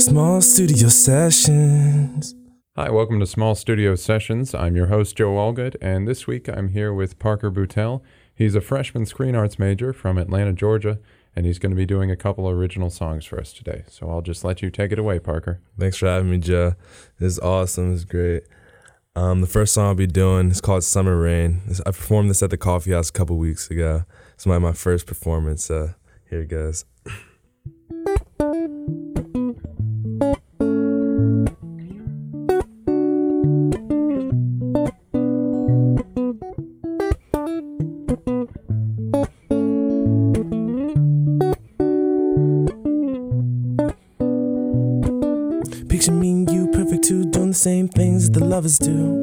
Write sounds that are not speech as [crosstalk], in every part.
Small Studio Sessions. Hi, welcome to Small Studio Sessions. I'm your host, Joe Allgood, and this week I'm here with Parker Boutelle. He's a freshman screen arts major from Atlanta, Georgia, and he's going to be doing a couple original songs for us today. So I'll just let you take it away, Parker. Thanks for having me, Joe. This is awesome. This is great. Um, the first song I'll be doing is called Summer Rain. I performed this at the Coffee House a couple weeks ago. It's my, my first performance. So here it goes. Picture me and you, perfect two, doing the same things that the lovers do.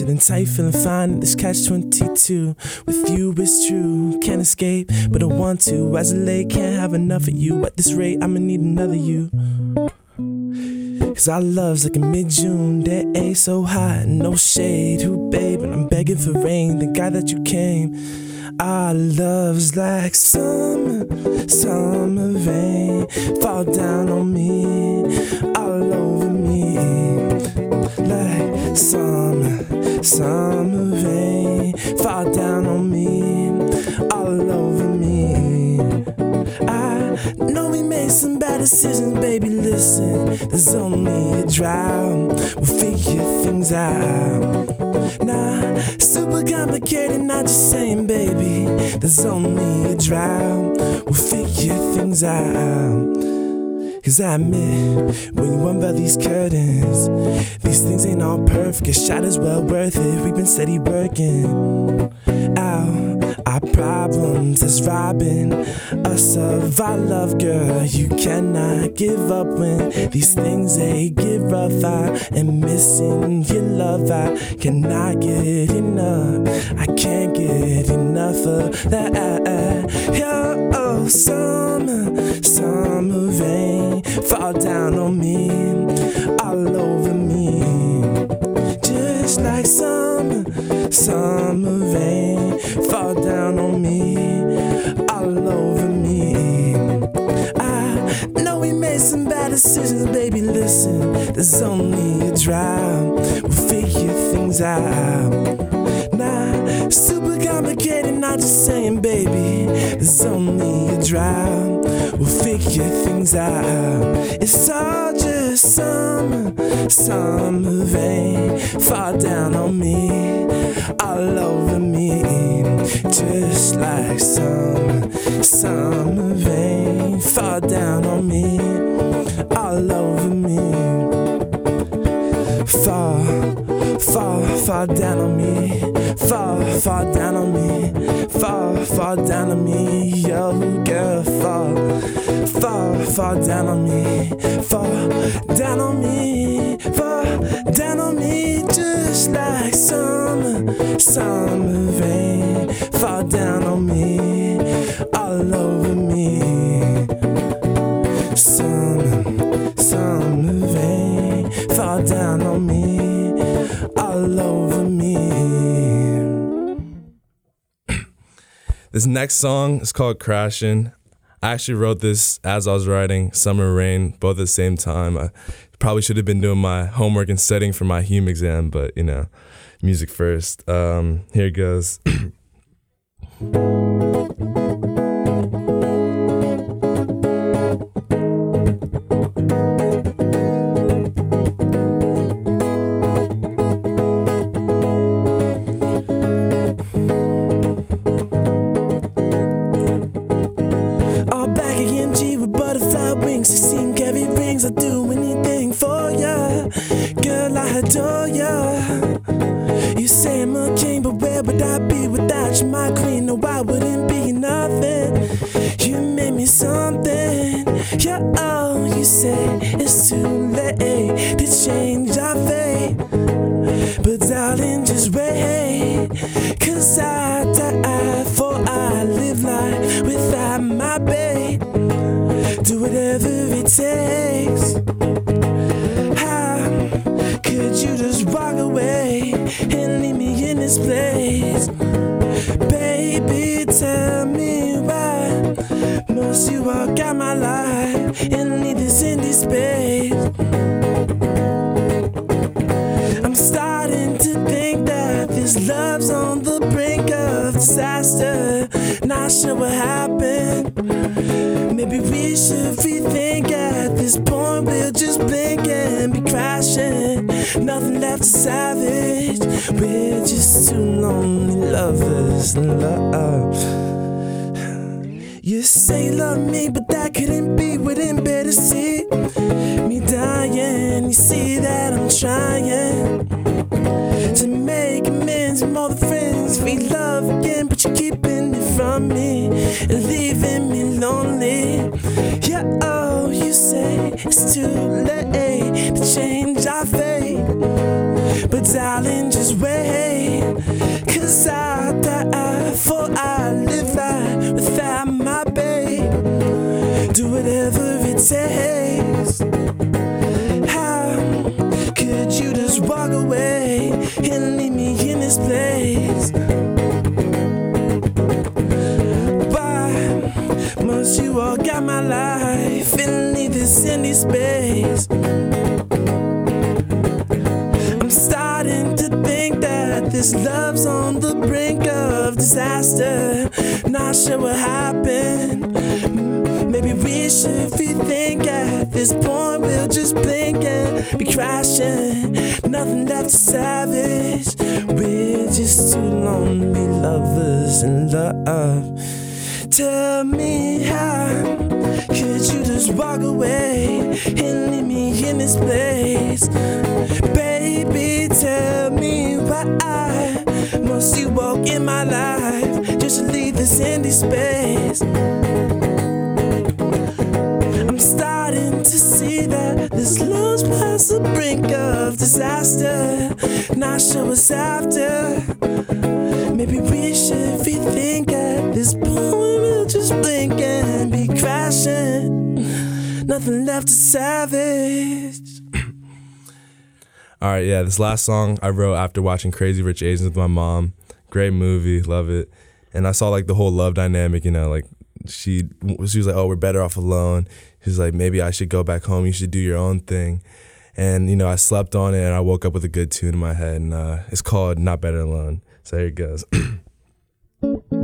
Sitting tight, feeling fine in this catch 22. With you, it's true. Can't escape, but I want to. As a late, can't have enough of you. At this rate, I'ma need another you. Cause our love's like a mid June day, Ain't so hot, no shade. Who, babe? And I'm begging for rain. The guy that you came. Our love's like summer, summer rain. Fall down on me, all over me. Like summer, summer rain. Fall down on me, all over me. I know we made some bad decisions, baby. Listen, there's only a drought. We'll figure things out. Nah, super complicated, not just saying, baby. There's only a drought. We'll figure things out. Cause I admit, when you unveil these curtains, these things ain't all perfect. A shot is well worth it. We've been steady working out problems as robbing us of our love, girl. You cannot give up when these things they give up. I am missing your love. I cannot get enough. I can't get enough of that. Yeah, oh, summer, summer rain fall down on me, all over me, just like summer, summer rain fall down on me, all over me. I know we made some bad decisions, baby. Listen, there's only a drought. We'll figure things out. Nah, super complicated, not just saying, baby. There's only a drought. We'll figure things out. It's all summer, summer rain. Fall down on me, all over me. Just like summer, summer rain. Fall down on me, all over me. Fall, fall, fall down on me. Fall, fall down on me. Fall, fall down on me. Yo, girl, fall, fall, fall down on me. Fall down on me. Fall down on me. Just like summer, summer rain. Fall down on me. This next song is called Crashing. I actually wrote this as I was writing Summer Rain, both at the same time. I probably should have been doing my homework and studying for my hume exam, but you know, music first. Um, here it goes. [clears throat] I adore ya. You say I'm a king, but where would I be without you, my queen? No, I wouldn't be nothing. You made me something. Yeah, oh, you say it's too late to change our fate. But darling, just wait. Cause I die for I live life without my babe. Do whatever it takes. Could you just walk away and leave me in this place? Baby, tell me why must you walk out my life and leave this empty space? I'm starting to think that this love's on the brink of disaster. Not sure what happened. Maybe we should rethink at this point. We'll just blink and be crashing. Nothing left to savage. We're just two lonely lovers love. You say you love me, but that couldn't be. Wouldn't to see me dying. You see that I'm trying to make amends with all the friends we love again, but you're keeping it from me and leaving me lonely. Yeah, oh, you say it's too late to change our fate, but darling, just wait, cause I die for I live without my babe. Do whatever it takes. How could you just walk away and leave me in this place? Must you walk out my life and leave this empty space? I'm starting to think that this love's on the brink of disaster. Not sure what happened. Maybe we should rethink at this point. We'll just blink and be crashing. Nothing left to savage. We're just two lonely lovers in love. Tell me how could you just walk away and leave me in this place? Baby, tell me why i must you walk in my life just to leave this empty space? I'm starting to see that this love's past the brink of disaster. Not sure what's after. Maybe we should rethink Nothing left to savage. [clears throat] All right, yeah, this last song I wrote after watching Crazy Rich Asians with my mom. Great movie, love it. And I saw like the whole love dynamic, you know, like she she was like, "Oh, we're better off alone." She's like, "Maybe I should go back home. You should do your own thing." And you know, I slept on it, and I woke up with a good tune in my head, and uh, it's called "Not Better Alone." So here it goes. [clears throat]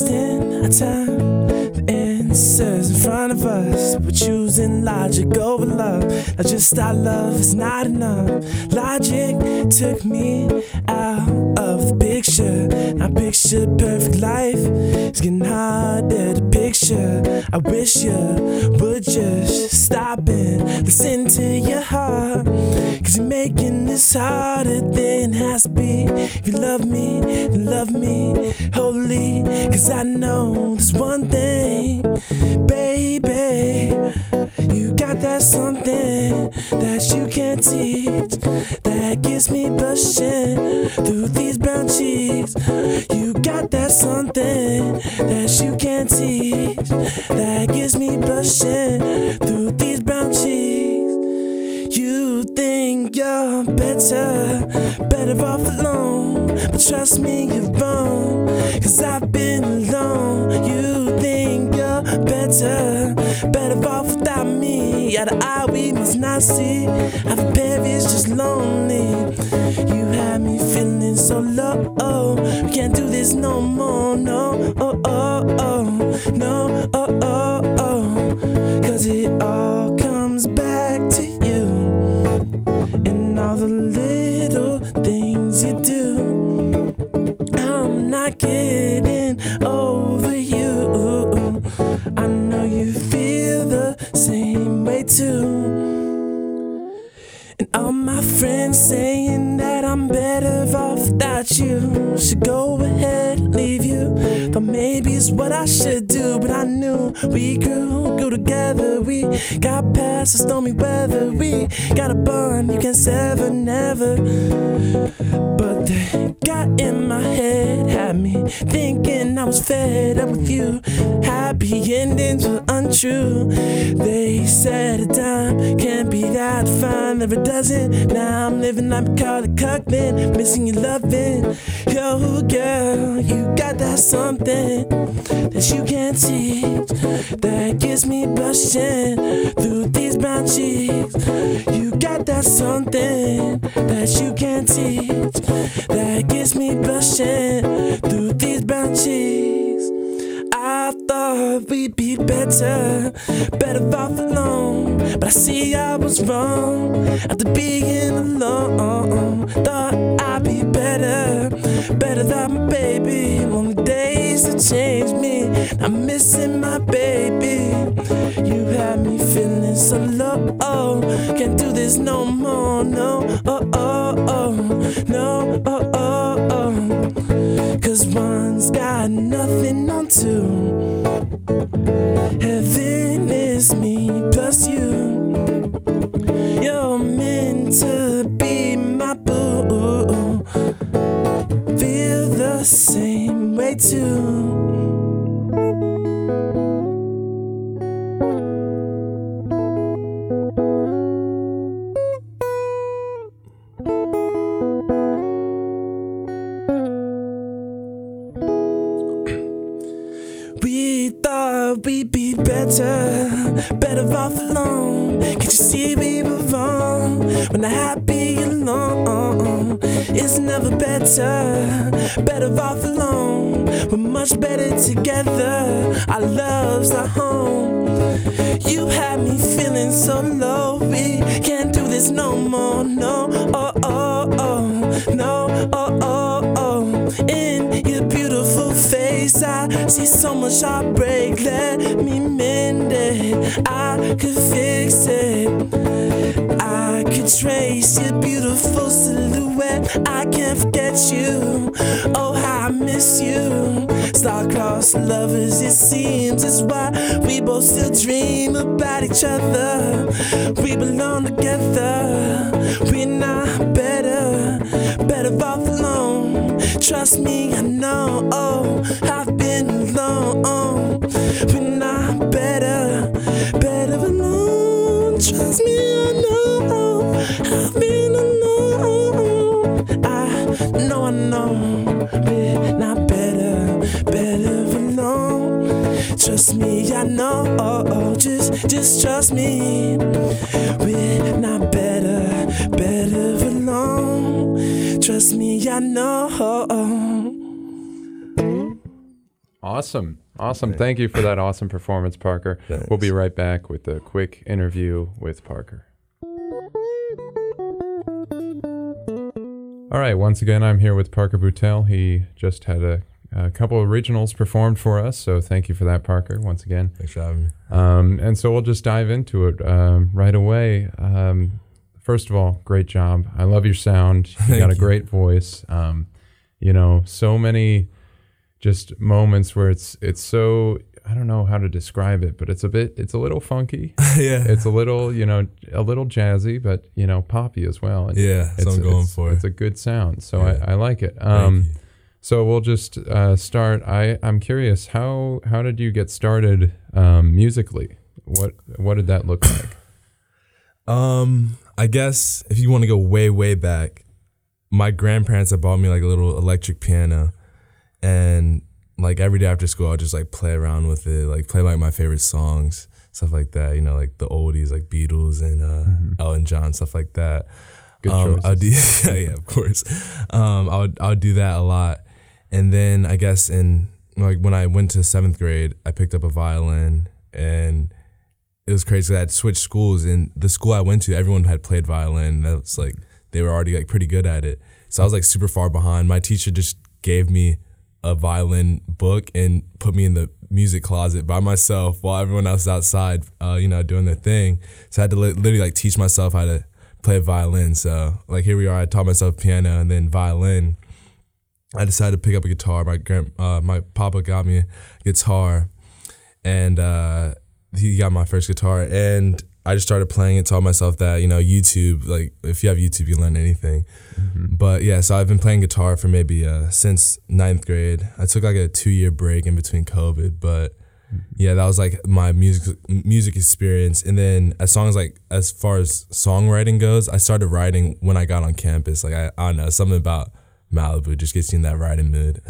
wasting our time. The answers in front of us. We're choosing logic over love. Not just our love is not enough. Logic took me out of the picture. I pictured perfect life. It's getting harder to picture. I wish you would just stop and listen to your heart. You're making this harder than it has to be. If you love me, then love me wholly. Cause I know there's one thing, baby. You got that something that you can't teach. That gets me blushing through these brown cheeks. You got that something that you can't teach. That gets me blushing through these brown cheeks. You think you're better, better off alone. But trust me, you're wrong. Cause I've been alone. You think you're better, better off without me. Of eye, we must not see. I've perished just lonely. You had me feeling so low. We can't do this no more. No, oh, oh, oh. No, oh, oh, oh. Cause it all all the little things you do. I'm not getting over you. I know you feel the same way too. And all my friends saying that I'm better off without you. Should go ahead leave you. Thought maybe it's what I should do, but I knew we grew, grew together. Got past the stormy weather. We got a bond you can sever, never. But they got in my head, had me thinking I was fed up with you. Happy endings were untrue. They said a dime can't be that fine, never a dozen. Now I'm living like Macaulay Culkin, missing your loving. Yo, girl, you got that something that you can't teach that gets me blushing through these brown cheeks. You got that something that you can't teach that gets me blushing through these brown cheeks. Thought we'd be better, better off alone. But I see I was wrong after being alone. Thought I'd be better, better than my baby. Only days have changed me. I'm missing my baby. You had me feeling so low. Can't do this no more. No, oh, oh, oh, no, oh, oh, oh. One's got nothing on two. Heaven is me plus you. You're meant to be my boo. Feel the same way too. We'd be better, better off alone. Can't you see we were wrong when the happy alone? It's never better, better off alone. We're much better together. Our love's our home. You had me feeling so low. We can't do this no more. No, oh, oh, oh, no, oh, oh, oh. In I see so much heartbreak. Let me mend it. I could fix it. I could trace your beautiful silhouette. I can't forget you. Oh, how I miss you. Star-crossed lovers, it seems is why we both still dream about each other. We belong together. We're not better. Trust me, I know. Oh, I've been alone. We're not better, better alone. Trust me, I know. I've been alone. I know, I know. We're not better, better alone. Trust me, I know. Oh, oh, just, just trust me. We're not better, better alone. Trust me, I know. Awesome. Awesome. Thank you for that awesome performance, Parker. We'll be right back with a quick interview with Parker. All right. Once again, I'm here with Parker Boutelle. He just had a, a couple of originals performed for us. So thank you for that, Parker, once again. Thanks for having me. Um, and so we'll just dive into it um, right away. Um, first of all, great job. I love your sound. You got a great voice. Um, you know, so many just moments where it's it's so I don't know how to describe it, but it's a bit it's a little funky. [laughs] yeah. it's a little you know a little jazzy, but you know poppy as well. And yeah, that's it's, I'm going it's- for. It's a good sound, so Yeah. I, I like it. Thank Um, you. so we'll just uh, start. I I'm curious how how did you get started um, musically? What what did that look like? Um, I guess if you want to go way, way back, my grandparents had bought me like a little electric piano, and like every day after school, I'll just like play around with it, like play like my favorite songs, stuff like that. You know, like the oldies, like Beatles and uh, Elton John, stuff like that. Good um, I'll do, yeah, [laughs] yeah, of course. Um, I would I would do that a lot, and then I guess in like when I went to seventh grade, I picked up a violin, and it was crazy. I had switched schools, and the school I went to, everyone had played violin. That was like they were already like pretty good at it. So I was like super far behind. My teacher just gave me a violin book and put me in the music closet by myself while everyone else is outside, uh, you know, doing their thing. So I had to li- literally like teach myself how to play violin. So like here we are. I taught myself piano and then violin. I decided to pick up a guitar. My grand, uh, my papa got me a guitar, and uh, he got my first guitar. And I just started playing it. Taught myself that you know YouTube. Like if you have YouTube, you learn anything. But yeah, so I've been playing guitar for maybe uh, since ninth grade. I took like a two year break in between COVID, but yeah, that was like my music music experience. And then as songs like as far as songwriting goes, I started writing when I got on campus. Like I, I don't know something about Malibu just gets you in that writing mood.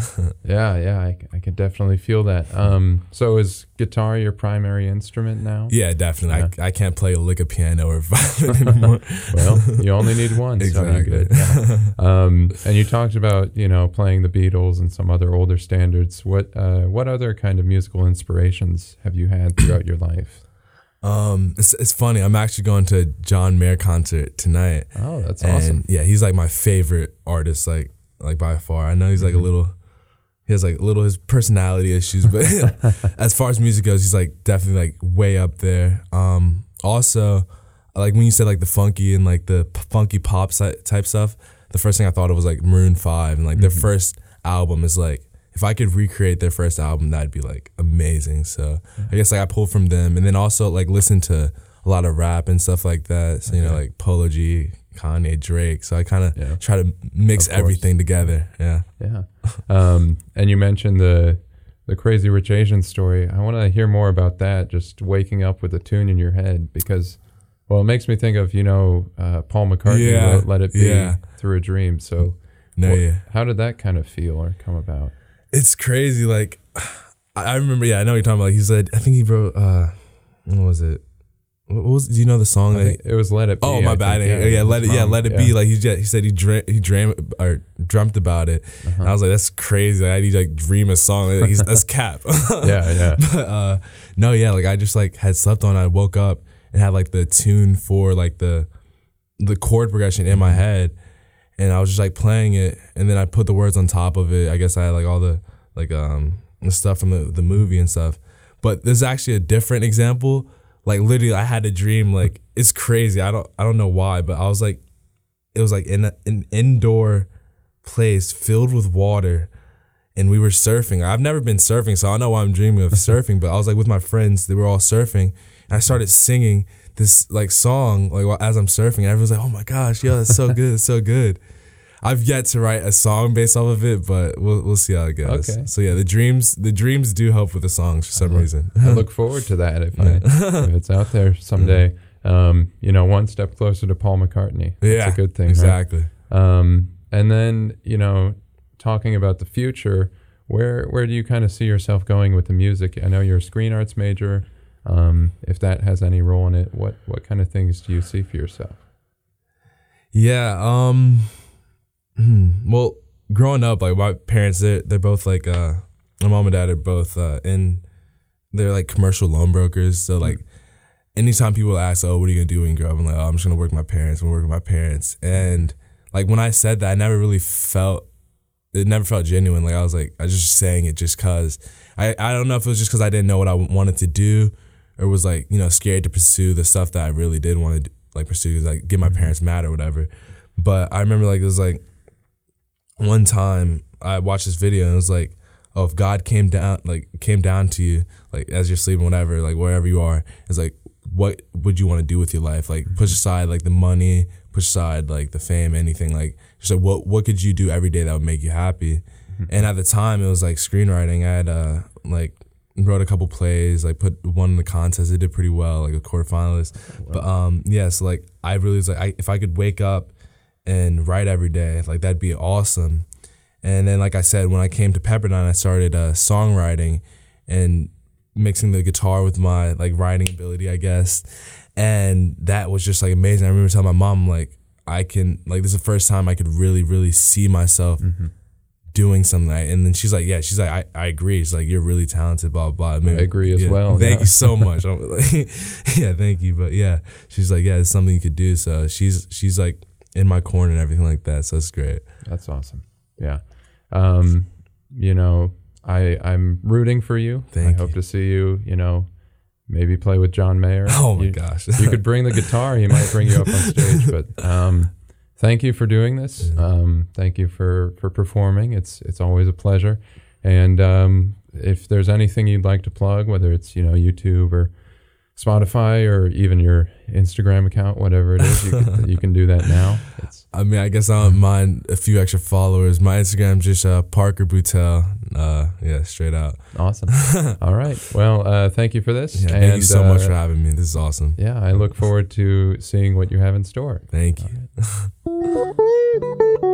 yeah, yeah, I, I can definitely feel that. Um, so is guitar your primary instrument now? yeah, definitely. I, I can't play a lick of piano or [laughs] violin [laughs] anymore. Well, you only need [laughs] one. So Exactly. good. Yeah. Um, and you talked about you know playing the Beatles and some other older standards. What uh, what other kind of musical inspirations have you had throughout your life? um, it's, it's funny. I'm actually going to a John Mayer concert tonight. Oh, that's and awesome. yeah, he's like my favorite artist, like like by far. I know he's like a mm-hmm. little, he has like a little his personality issues, but [laughs] as far as music goes, he's like definitely like way up there. Um, also, like when you said like the funky and like the p- funky pop type stuff, the first thing I thought of was like Maroon Five, and like their mm-hmm. first album is like. If I could recreate their first album, that'd be like amazing. So mm-hmm. I guess like I pulled from them, and then also like listen to a lot of rap and stuff like that. So you know, like Polo G, Kanye, Drake. So I kind of Yeah. try to mix everything together. Yeah. Yeah. Um, and you mentioned the the Crazy Rich Asian story. I want to hear more about that. Just waking up with a tune in your head because, well, it makes me think of you know uh, Paul McCartney Yeah, wrote "Let It Be" yeah. through a dream. So, No, what- yeah. how did that kind of feel or come about? It's crazy. Like [sighs] I I remember. Yeah, I know what you're talking about. He said. I think he wrote. uh What was it? What was? Do you know the song? That think it was "Let It Be." Oh I my think, bad. Yeah, yeah, let it. Yeah, let it be. Like he just, he said he dream he dream or dreamt about it. Uh-huh. And I was like, that's crazy. I need to like dream a song. Like, he's, that's cap. [laughs] yeah, yeah. [laughs] but uh, no, yeah, like I just like had slept on. I woke up and had like the tune for like the the chord progression in my head, and I was just like playing it, and then I put the words on top of it. I guess I had like all the like um the stuff from the the movie and stuff. But there's actually a different example. Like literally, I had a dream. Like it's crazy. I don't I don't know why, but I was like, it was like in a, an indoor place filled with water and we were surfing. I've never been surfing, so I don't know why I'm dreaming of [laughs] surfing. But I was like with my friends, they were all surfing, and I started singing this like song like as I'm surfing. And everyone's like, "Oh my gosh, yo, that's so [laughs] good, it's so good." I've yet to write a song based off of it, but we'll we'll see how it goes. Okay. So yeah, the dreams the dreams do help with the songs for some look- reason. I [laughs] look forward to that if, I, if it's out there someday. Um, you know, one step closer to Paul McCartney. That's yeah, a good thing, right? Exactly. Um, and then you know, talking about the future, where where do you kind of see yourself going with the music? I know you're a screen arts major. Um, if that has any role in it, what what kind of things do you see for yourself? Yeah. Um. Hmm, Well, growing up, like my parents, they're they're both like uh, my mom and dad are both uh, in. They're like commercial loan brokers. So like, anytime people ask, "Oh, what are you gonna do when you grow up?" I'm like, "Oh, I'm just gonna work with my parents. I'm gonna work with my parents." And like when I said that, I never really felt. It never felt genuine. Like I was like, I was just saying it just cause. I I don't know if it was just cause I didn't know what I wanted to do, or was like you know scared to pursue the stuff that I really did want to like pursue, like get my parents mad or whatever. But I remember like it was like one time I watched this video and it was like, oh, if God came down like came down to you like as you're sleeping, whatever, like wherever you are, it's like what would you want to do with your life? Like push aside like the money, push aside like the fame, anything. Like just like what what could you do every day that would make you happy? And at the time it was like screenwriting. I had uh like wrote a couple plays, like put one in the contest. It did pretty well, like a quarterfinalist. But um yeah, so like I really was like I, if I could wake up and write every day, like that'd be awesome. And then like I said, when I came to Pepperdine, I started uh, songwriting and mixing the guitar with my like writing ability, I guess. And that was just like amazing. I remember telling my mom like I can like this is the first time I could really really see myself doing something. And then she's like, yeah, she's like, I, I agree. She's like, you're really talented, blah, blah, blah. I agree as well, Thank yeah. you so [laughs] much. I'm like, [laughs] yeah, thank you. But yeah, she's like, yeah, it's something you could do. So she's, she's like in my corner and everything like that. So that's great. That's awesome. Yeah. Um, you know, I I'm rooting for you. Thank I hope to see you. You know, maybe play with John Mayer. Oh my You- gosh. you could bring the guitar. He might bring you up on [laughs] stage. But um, thank you for doing this. Um, thank you for for performing. It's it's always a pleasure. And um, if there's anything you'd like to plug, whether it's you know YouTube or Spotify or even your Instagram account, whatever it is, you can, [laughs] you can do that now. It's, I mean, I guess I don't mind a few extra followers. My Instagram just uh, Parker Boutelle. Uh, yeah, straight out. awesome. [laughs] All right. Well, uh, thank you for this. Yeah, thank you so much uh, for having me. This is awesome. Yeah, I look forward to seeing what you have in store. Thank you. [laughs]